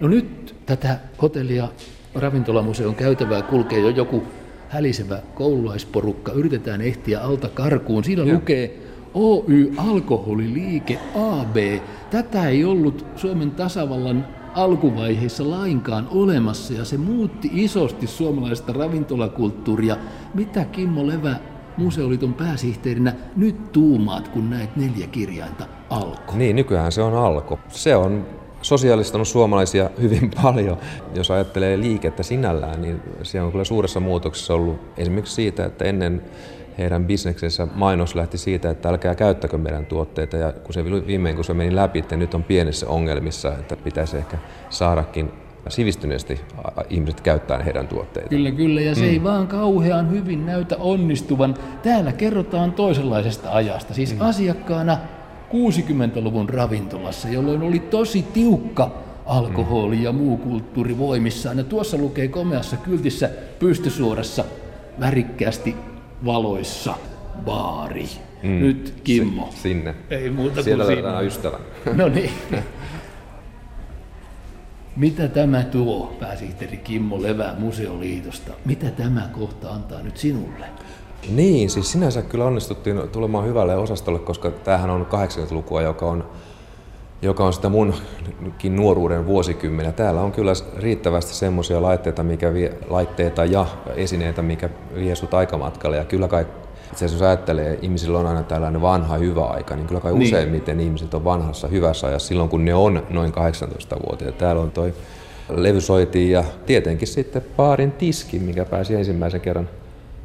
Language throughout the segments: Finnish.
No nyt tätä hotellia ravintolamuseon käytävää kulkee jo joku hälisevä koululaisporukka. Yritetään ehtiä alta karkuun. Siinä Joo. lukee Oy Alkoholiliike AB. Tätä ei ollut Suomen tasavallan alkuvaiheessa lainkaan olemassa ja se muutti isosti suomalaista ravintolakulttuuria. Mitä Kimmo Levä Museoliiton pääsihteerinä nyt tuumaat, kun näet neljä kirjainta alko? Niin, nykyään se on alko. Se on sosiaalistanut suomalaisia hyvin paljon. Jos ajattelee liikettä sinällään, niin se on kyllä suuressa muutoksessa ollut esimerkiksi siitä, että ennen heidän bisneksensä mainos lähti siitä, että älkää käyttäkö meidän tuotteita. Ja kun se viimein kun se meni läpi, että nyt on pienessä ongelmissa, että pitäisi ehkä saadakin sivistyneesti ihmiset käyttää heidän tuotteita. Kyllä, kyllä, ja se mm. ei vaan kauhean hyvin näytä onnistuvan. Täällä kerrotaan toisenlaisesta ajasta, siis mm. asiakkaana 60-luvun ravintolassa, jolloin oli tosi tiukka alkoholi ja muu kulttuuri voimissaan. Ja tuossa lukee komeassa kyltissä pystysuorassa värikkäästi valoissa baari. Mm. Nyt Kimmo. Si- sinne. Ei muuta Siellä kuin sinne. ystävä. No niin. Mitä tämä tuo, pääsihteeri Kimmo Levä Museoliitosta? Mitä tämä kohta antaa nyt sinulle? Niin, siis sinänsä kyllä onnistuttiin tulemaan hyvälle osastolle, koska tämähän on 80-lukua, joka on, joka on sitä munkin nuoruuden vuosikymmenen. Täällä on kyllä riittävästi semmoisia laitteita, mikä vie, laitteita ja esineitä, mikä vie sut aikamatkalle. Ja kyllä kai, itse asiassa jos ajattelee, ihmisillä on aina tällainen vanha hyvä aika, niin kyllä kai niin. useimmiten ihmiset on vanhassa hyvässä ajassa silloin, kun ne on noin 18-vuotiaita. Täällä on toi levysoitin ja tietenkin sitten paarin tiski, mikä pääsi ensimmäisen kerran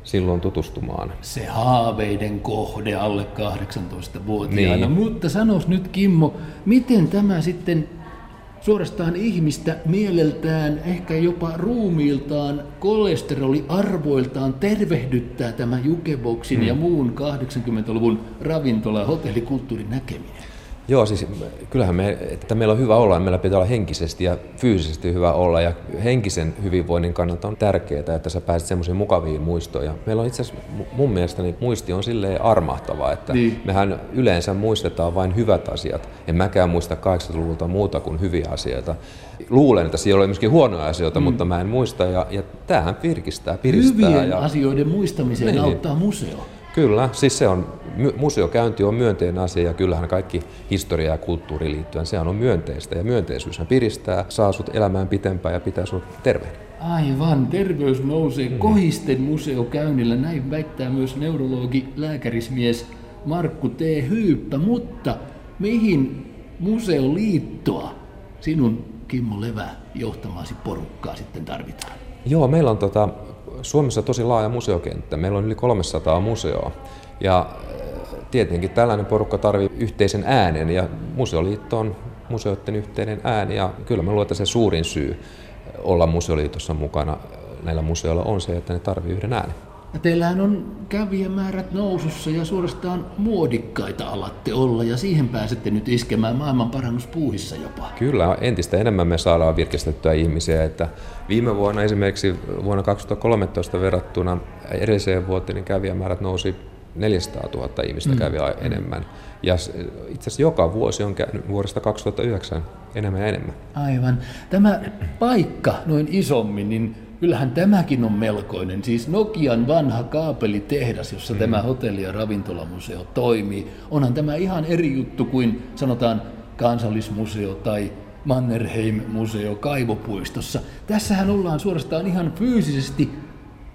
silloin tutustumaan. Se haaveiden kohde alle 18-vuotiaana. Niin. Mutta sanos nyt Kimmo, miten tämä sitten suorastaan ihmistä mieleltään, ehkä jopa ruumiiltaan, kolesteroliarvoiltaan tervehdyttää tämä jukeboksin hmm. ja muun 80-luvun ravintola- ja hotellikulttuurin näkeminen? Joo, siis kyllähän me, että meillä on hyvä olla, meillä pitää olla henkisesti ja fyysisesti hyvä olla ja henkisen hyvinvoinnin kannalta on tärkeää, että sä pääset semmoisiin mukaviin muistoihin. Meillä on itse asiassa mun mielestä niin muisti on silleen armahtava, että niin. mehän yleensä muistetaan vain hyvät asiat. En mäkään muista 80-luvulta muuta kuin hyviä asioita. Luulen, että siellä oli myöskin huonoja asioita, mm. mutta mä en muista ja, ja tämähän virkistää, piristää. Hyvien ja... asioiden muistamiseen niin. auttaa museo. Kyllä, siis se on, museokäynti on myönteinen asia ja kyllähän kaikki historia ja kulttuuri liittyen, se on myönteistä ja myönteisyyshän piristää, saa sut elämään pitempään ja pitää sut terveen. Aivan, terveys nousee mm. kohisten museokäynnillä, näin väittää myös neurologi, lääkärismies Markku T. Hyyppä, mutta mihin museoliittoa sinun Kimmo Levä johtamasi porukkaa sitten tarvitaan? Joo, meillä on tota, Suomessa tosi laaja museokenttä. Meillä on yli 300 museoa. Ja äh, tietenkin tällainen porukka tarvitsee yhteisen äänen ja Museoliitto on museoiden yhteinen ääni ja kyllä mä luulen, se suurin syy olla Museoliitossa mukana näillä museoilla on se, että ne tarvitsee yhden äänen. Ja teillähän on kävijämäärät nousussa ja suorastaan muodikkaita alatte olla ja siihen pääsette nyt iskemään maailman parannuspuuhissa jopa. Kyllä, entistä enemmän me saadaan virkistettyä ihmisiä. Että viime vuonna esimerkiksi vuonna 2013 verrattuna edelliseen vuoteen niin kävijämäärät nousi 400 000 ihmistä mm. kävi enemmän. Ja itse asiassa joka vuosi on käynyt vuodesta 2009 enemmän ja enemmän. Aivan. Tämä paikka noin isommin, niin kyllähän tämäkin on melkoinen. Siis Nokian vanha kaapelitehdas, jossa mm. tämä hotelli- ja ravintolamuseo toimii. Onhan tämä ihan eri juttu kuin sanotaan kansallismuseo tai Mannerheim-museo Kaivopuistossa. Tässähän ollaan suorastaan ihan fyysisesti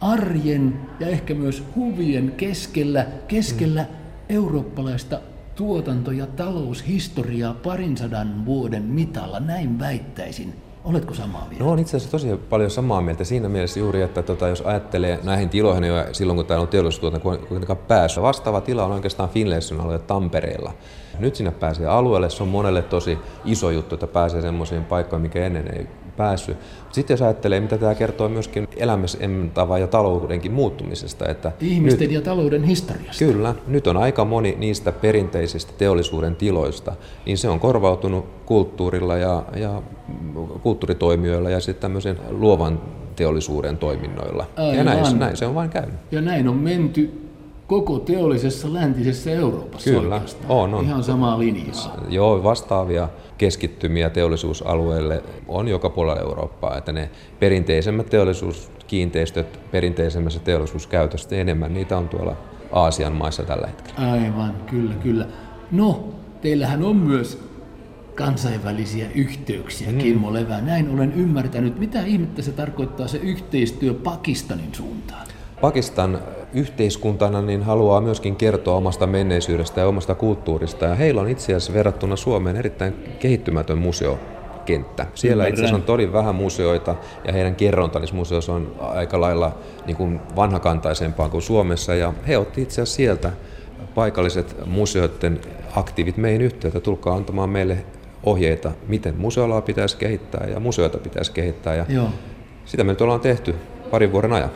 arjen ja ehkä myös huvien keskellä, keskellä mm. eurooppalaista tuotanto- ja taloushistoriaa parin sadan vuoden mitalla, näin väittäisin. Oletko samaa mieltä? No on itse asiassa tosi paljon samaa mieltä siinä mielessä juuri, että tota, jos ajattelee näihin tiloihin jo silloin, kun täällä on teollisuustuotanto kuitenkaan päässyt. Vastaava tila on oikeastaan Finlayson alue Tampereella. Nyt sinne pääsee alueelle, se on monelle tosi iso juttu, että pääsee semmoisiin paikkoihin, mikä ennen ei päässyt. Sitten jos ajattelee, mitä tämä kertoo myöskin elämästavan ja taloudenkin muuttumisesta. Että Ihmisten nyt, ja talouden historiasta. Kyllä. Nyt on aika moni niistä perinteisistä teollisuuden tiloista, niin se on korvautunut kulttuurilla ja, ja kulttuuritoimijoilla ja sitten tämmöisen luovan teollisuuden toiminnoilla. Aivan. Ja näin, näin se on vain käynyt. Ja näin on menty koko teollisessa läntisessä Euroopassa Kyllä, oikeastaan. on, on. Ihan samaa linjaa. Joo, vastaavia keskittymiä teollisuusalueille on joka puolella Eurooppaa, että ne perinteisemmät teollisuuskiinteistöt perinteisemmässä teollisuuskäytössä enemmän, niitä on tuolla Aasian maissa tällä hetkellä. Aivan, kyllä, kyllä. No, teillähän on myös kansainvälisiä yhteyksiä, mm. Kimmo Levä. Näin olen ymmärtänyt. Mitä ihmettä se tarkoittaa se yhteistyö Pakistanin suuntaan? Pakistan yhteiskuntana niin haluaa myöskin kertoa omasta menneisyydestä ja omasta kulttuurista. Ja heillä on itse asiassa verrattuna Suomeen erittäin kehittymätön museo kenttä. Siellä itse asiassa on todella vähän museoita ja heidän kerronta museossa on aika lailla niin kuin vanhakantaisempaa kuin Suomessa. Ja he otti itse asiassa sieltä paikalliset museoiden aktiivit meihin yhteyttä, tulkaa antamaan meille ohjeita, miten museolaa pitäisi kehittää ja museoita pitäisi kehittää. Ja Joo. Sitä me nyt ollaan tehty parin vuoden ajan.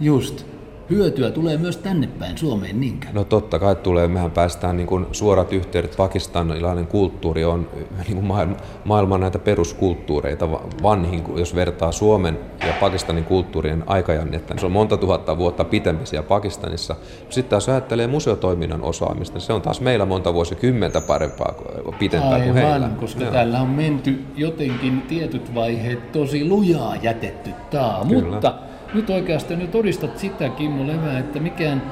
Just hyötyä tulee myös tänne päin Suomeen, niinkö? No totta kai tulee. Mehän päästään niin kuin suorat yhteydet. Pakistanilainen kulttuuri on niin kuin maailman, maailman näitä peruskulttuureita vanhin, jos vertaa Suomen ja Pakistanin kulttuurien aikajannetta. Niin se on monta tuhatta vuotta pitempi siellä Pakistanissa. Sitten taas ajattelee museotoiminnan osaamista. Se on taas meillä monta vuosikymmentä parempaa, pitempää Aivan, kuin heillä. koska Joo. täällä on menty jotenkin tietyt vaiheet tosi lujaa jätetty taa. Kyllä. Mutta nyt oikeastaan nyt todistat sitä, Kimmo Levä, että mikään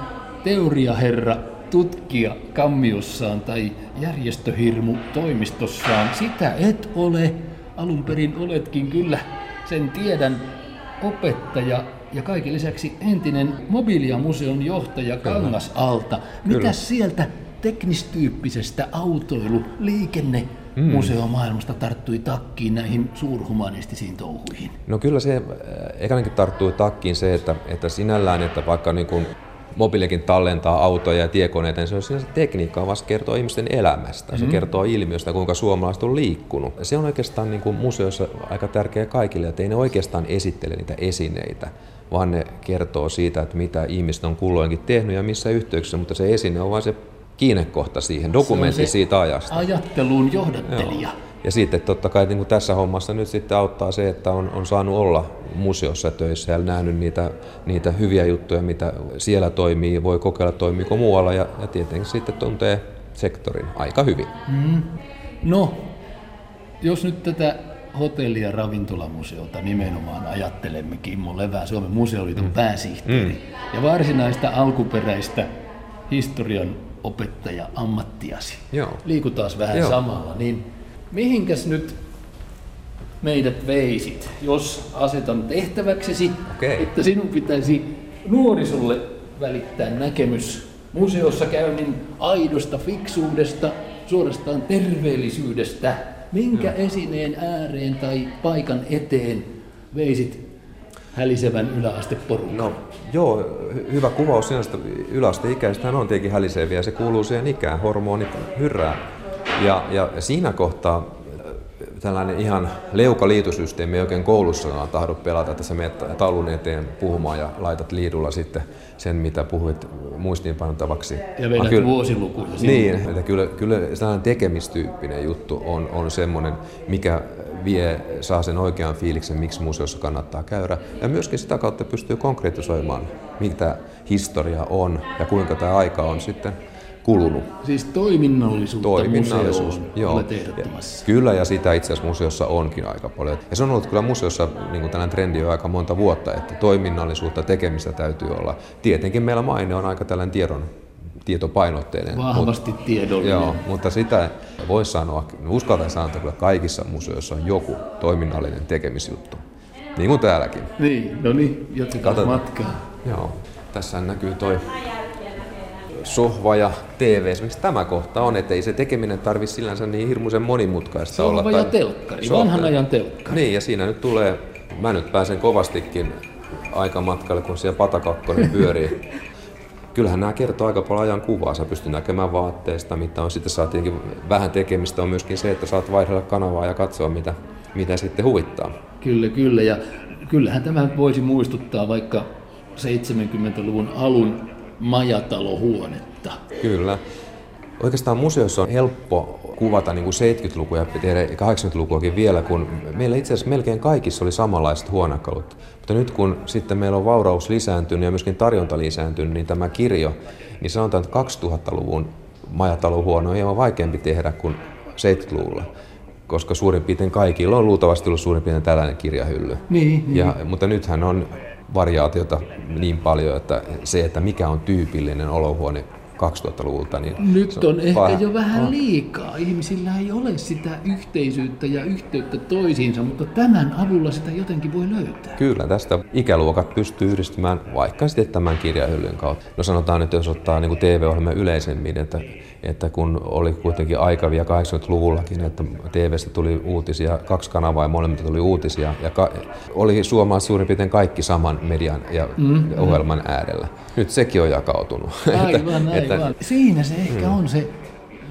teoriaherra tutkija kammiossaan tai järjestöhirmu toimistossaan, sitä et ole. Alun perin oletkin kyllä, sen tiedän, opettaja ja kaiken lisäksi entinen mobiiliamuseon johtaja Kangasalta. Mitä sieltä teknistyyppisestä autoilu, liikenne, mm. museomaailmasta tarttui takkiin näihin suurhumanistisiin touhuihin? No kyllä se ekanenkin tarttui takkiin se, että, että sinällään, että vaikka niin kuin mobiilikin tallentaa autoja ja tiekoneita, niin se on sinänsä tekniikkaa, vaan se kertoo ihmisten elämästä. Se mm. kertoo ilmiöstä, kuinka suomalaiset on liikkunut. Se on oikeastaan niin kuin museossa aika tärkeä kaikille, että ei ne oikeastaan esittele niitä esineitä, vaan ne kertoo siitä, että mitä ihmiset on kulloinkin tehnyt ja missä yhteyksissä, mutta se esine on vain se kiinnekohta siihen, dokumentti se siitä ajasta. Ajatteluun johdattelija. Joo. Ja sitten totta kai niin kuin tässä hommassa nyt sitten auttaa se, että on, on saanut olla museossa töissä ja nähnyt niitä, niitä hyviä juttuja, mitä siellä toimii, voi kokeilla toimiiko muualla ja, ja tietenkin sitten tuntee sektorin aika hyvin. Mm. No, jos nyt tätä hotelli- ja ravintolamuseota nimenomaan ajattelemme, Kimmo Levää, Suomen museoliiton mm. pääsihteeri, mm. ja varsinaista alkuperäistä historian opettaja ammattiasi. Joo. Liikutaan vähän Joo. samalla, niin mihinkäs nyt meidät veisit, jos asetan tehtäväksesi, okay. että sinun pitäisi nuorisolle välittää näkemys museossa käynnin aidosta fiksuudesta, suorastaan terveellisyydestä. Minkä no. esineen ääreen tai paikan eteen veisit hälisevän yläasteporukan? No joo, hyvä kuvaus sinästä yläasteikäistä. Hän on tietenkin häliseviä, se kuuluu siihen ikään, hormonit hyrrää. Ja, ja siinä kohtaa tällainen ihan leukaliitosysteemi ei oikein koulussa tahdo pelata, että sä menet taulun eteen puhumaan ja laitat liidulla sitten sen, mitä puhuit muistiinpanotavaksi. Ja vedät kyllä, vuosilukuja. Niin, että kyllä, kyllä sellainen tekemistyyppinen juttu on, on semmoinen, mikä vie, saa sen oikean fiiliksen, miksi museossa kannattaa käydä. Ja myöskin sitä kautta pystyy konkretisoimaan, mitä historia on ja kuinka tämä aika on sitten kulunut. Siis toiminnallisuutta Toiminnallisuus, joo. Ja, kyllä, ja sitä itse asiassa museossa onkin aika paljon. Ja se on ollut kyllä museossa niin kuin tällainen trendi jo aika monta vuotta, että toiminnallisuutta, tekemistä täytyy olla. Tietenkin meillä maine on aika tällainen tiedon tietopainotteinen. Vahvasti mut, tiedollinen. Joo, mutta sitä voi sanoa, uskaltaa sanoa, että kyllä kaikissa museoissa on joku toiminnallinen tekemisjuttu. Niin kuin täälläkin. Niin, no niin, jatketaan matkaa. Joo, tässä näkyy toi sohva ja TV. Esimerkiksi tämä kohta on, että ei se tekeminen tarvi sillänsä niin hirmuisen monimutkaista sohva olla. Sohva ja telkkari, sohva. vanhan ajan telkkari. Niin, ja siinä nyt tulee, mä nyt pääsen kovastikin aikamatkalle, kun siellä patakakkonen pyörii. Kyllähän nämä kertoo aika paljon ajan kuvaa. Sä pystyt näkemään vaatteista, mitä on. Sitten saa vähän tekemistä on myöskin se, että saat vaihdella kanavaa ja katsoa, mitä, mitä sitten huvittaa. Kyllä, kyllä. Ja kyllähän tämä voisi muistuttaa vaikka 70-luvun alun majatalohuonetta. Kyllä. Oikeastaan museossa on helppo kuvata niin kuin 70-lukua ja tehdä 80-lukuakin vielä, kun meillä itse asiassa melkein kaikissa oli samanlaiset huonekalut. Mutta nyt kun sitten meillä on vauraus lisääntynyt ja myöskin tarjonta lisääntynyt, niin tämä kirjo, niin sanotaan, että 2000-luvun majatalohuono on hieman vaikeampi tehdä kuin 70-luvulla koska suurin piirtein kaikilla on luultavasti ollut suurin piirtein tällainen kirjahylly. Niin, ja, niin. Mutta nythän on variaatiota niin paljon, että se, että mikä on tyypillinen olohuone 2000-luvulta. Niin Nyt on, on ehkä vähän, jo vähän liikaa. Ihmisillä ei ole sitä yhteisyyttä ja yhteyttä toisiinsa, mutta tämän avulla sitä jotenkin voi löytää. Kyllä, tästä ikäluokat pystyy yhdistymään vaikka sitten tämän kirjahyllyn kautta. No sanotaan nyt, jos ottaa niin TV-ohjelman yleisemmin, että että kun oli kuitenkin aika vielä 80-luvullakin, että TVstä tuli uutisia, kaksi kanavaa ja molemmilta tuli uutisia, ja ka- oli suomalaiset suurin piirtein kaikki saman median ja mm, ohjelman äärellä. Nyt sekin on jakautunut. Aivan, että, aivan. Että, Siinä se ehkä mm. on se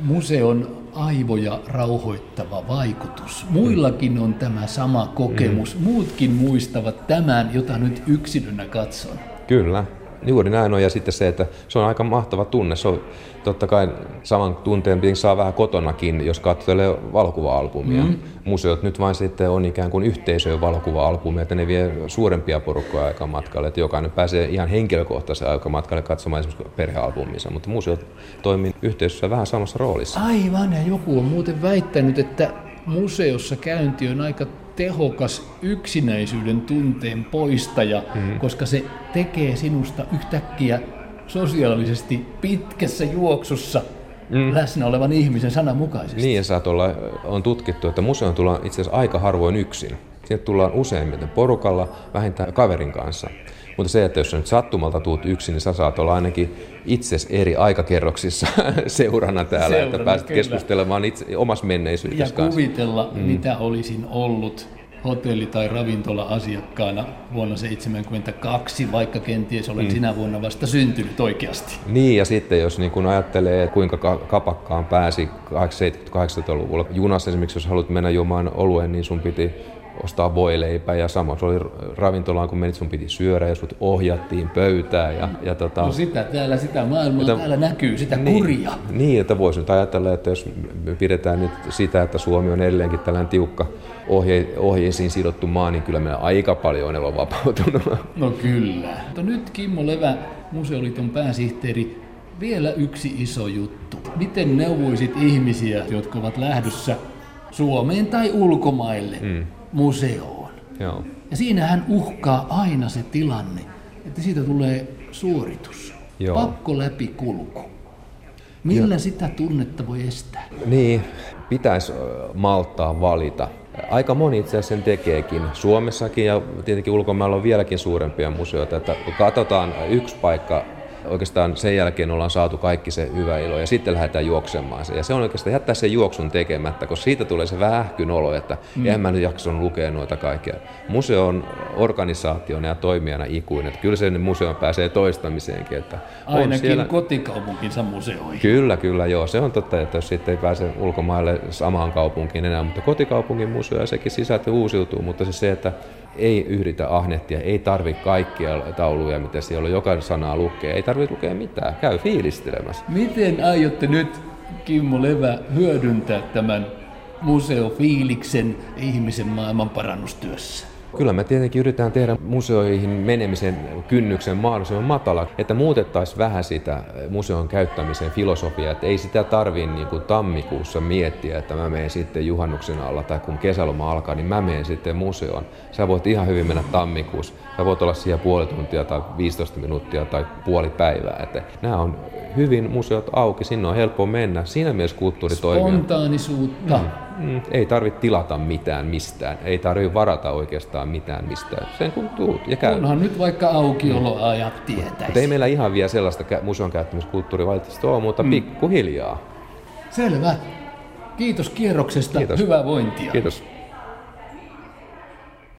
museon aivoja rauhoittava vaikutus. Muillakin on tämä sama kokemus. Mm. Muutkin muistavat tämän, jota nyt yksilönä katson. Kyllä, juuri näin on. Ja sitten se, että se on aika mahtava tunne. Se on, totta kai saman tunteen saa vähän kotonakin, jos katselee valokuva-albumia. Mm. Museot nyt vain sitten on ikään kuin yhteisöjen valokuva-albumia, että ne vie suurempia porukkoja aikamatkalle, että jokainen pääsee ihan henkilökohtaisen aikamatkalle katsomaan esimerkiksi perhealbuminsa, mutta museot toimii yhteisössä vähän samassa roolissa. Aivan, ja joku on muuten väittänyt, että museossa käynti on aika tehokas yksinäisyyden tunteen poistaja, mm. koska se tekee sinusta yhtäkkiä sosiaalisesti pitkässä juoksussa mm. läsnä olevan ihmisen sananmukaisesti. Niin, ja saat olla, on tutkittu, että museoon tullaan itse asiassa aika harvoin yksin. Sinne tullaan useimmiten porukalla, vähintään kaverin kanssa. Mutta se, että jos sä nyt sattumalta tuut yksin, niin sä saat olla ainakin itse eri aikakerroksissa seurana täällä, seurana, että pääset kyllä. keskustelemaan itse, omassa menneisyydessä kanssa. Ja kuvitella, mm. mitä olisin ollut hotelli- tai ravintola-asiakkaana vuonna 1972, vaikka kenties olen mm. sinä vuonna vasta syntynyt oikeasti. Niin, ja sitten jos niin kun ajattelee, kuinka kapakkaan pääsi 80-luvulla junassa esimerkiksi, jos haluat mennä juomaan oluen, niin sun piti ostaa voileipää ja sama se oli ravintolaan, kun menit, sun piti syödä ja sut ohjattiin pöytään. Ja, ja tota, no sitä täällä, sitä maailmaa että, täällä näkyy, sitä niin, kuria. Niin, että voisi nyt ajatella, että jos me pidetään nyt sitä, että Suomi on edelleenkin tällainen tiukka ohje, ohjeisiin sidottu maa, niin kyllä meillä aika paljon on vapautunut. No kyllä. Mutta nyt Kimmo Levä, Museoliiton pääsihteeri, vielä yksi iso juttu. Miten neuvoisit ihmisiä, jotka ovat lähdössä Suomeen tai ulkomaille? Mm museoon. Joo. Ja siinähän uhkaa aina se tilanne, että siitä tulee suoritus. Joo. Pakko läpi kulku. Millä Joo. sitä tunnetta voi estää? Niin, pitäisi malttaa valita. Aika moni itse asiassa sen tekeekin. Suomessakin ja tietenkin ulkomailla on vieläkin suurempia museoita. Että katsotaan yksi paikka oikeastaan sen jälkeen ollaan saatu kaikki se hyvä ilo ja sitten lähdetään juoksemaan se. Ja se on oikeastaan jättää sen juoksun tekemättä, koska siitä tulee se vähkyn olo, että mm. en mä nyt jakson lukea noita kaikkea. Museo on organisaationa ja toimijana ikuinen, että kyllä sen museon pääsee toistamiseenkin. Että Ainakin siellä... kotikaupunkinsa museoihin. Kyllä, kyllä, joo. Se on totta, että jos sitten ei pääse ulkomaille samaan kaupunkiin enää, mutta kotikaupungin museo ja sekin sisältö uusiutuu, mutta se, se että ei yhditä ahnettia, ei tarvi kaikkia tauluja, mitä siellä on, joka sanaa lukee, ei tarvitse lukea mitään, käy fiilistelemässä. Miten aiotte nyt, Kimmo Levä, hyödyntää tämän museofiiliksen ihmisen maailman parannustyössä? Kyllä me tietenkin yritetään tehdä museoihin menemisen kynnyksen mahdollisimman matala, että muutettaisiin vähän sitä museon käyttämisen filosofiaa, että ei sitä tarvii niin kuin tammikuussa miettiä, että mä menen sitten juhannuksen alla tai kun kesäloma alkaa, niin mä menen sitten museoon. Sä voit ihan hyvin mennä tammikuussa. Sä voit olla siellä puoli tuntia tai 15 minuuttia tai puoli päivää. Että nämä on hyvin museot auki, sinne on helppo mennä. Siinä mielessä kulttuuri toimii. Spontaanisuutta. Mm Mm, ei tarvitse tilata mitään mistään, ei tarvitse varata oikeastaan mitään mistään. Sen kun tuut ja käy. Onhan nyt vaikka aukioloajat tietäisi. Mutta ei meillä ihan vielä sellaista museon käyttämiskulttuuria valitettavasti ole, mutta mm. pikkuhiljaa. Selvä. Kiitos kierroksesta. Kiitos. Hyvää vointia. Kiitos.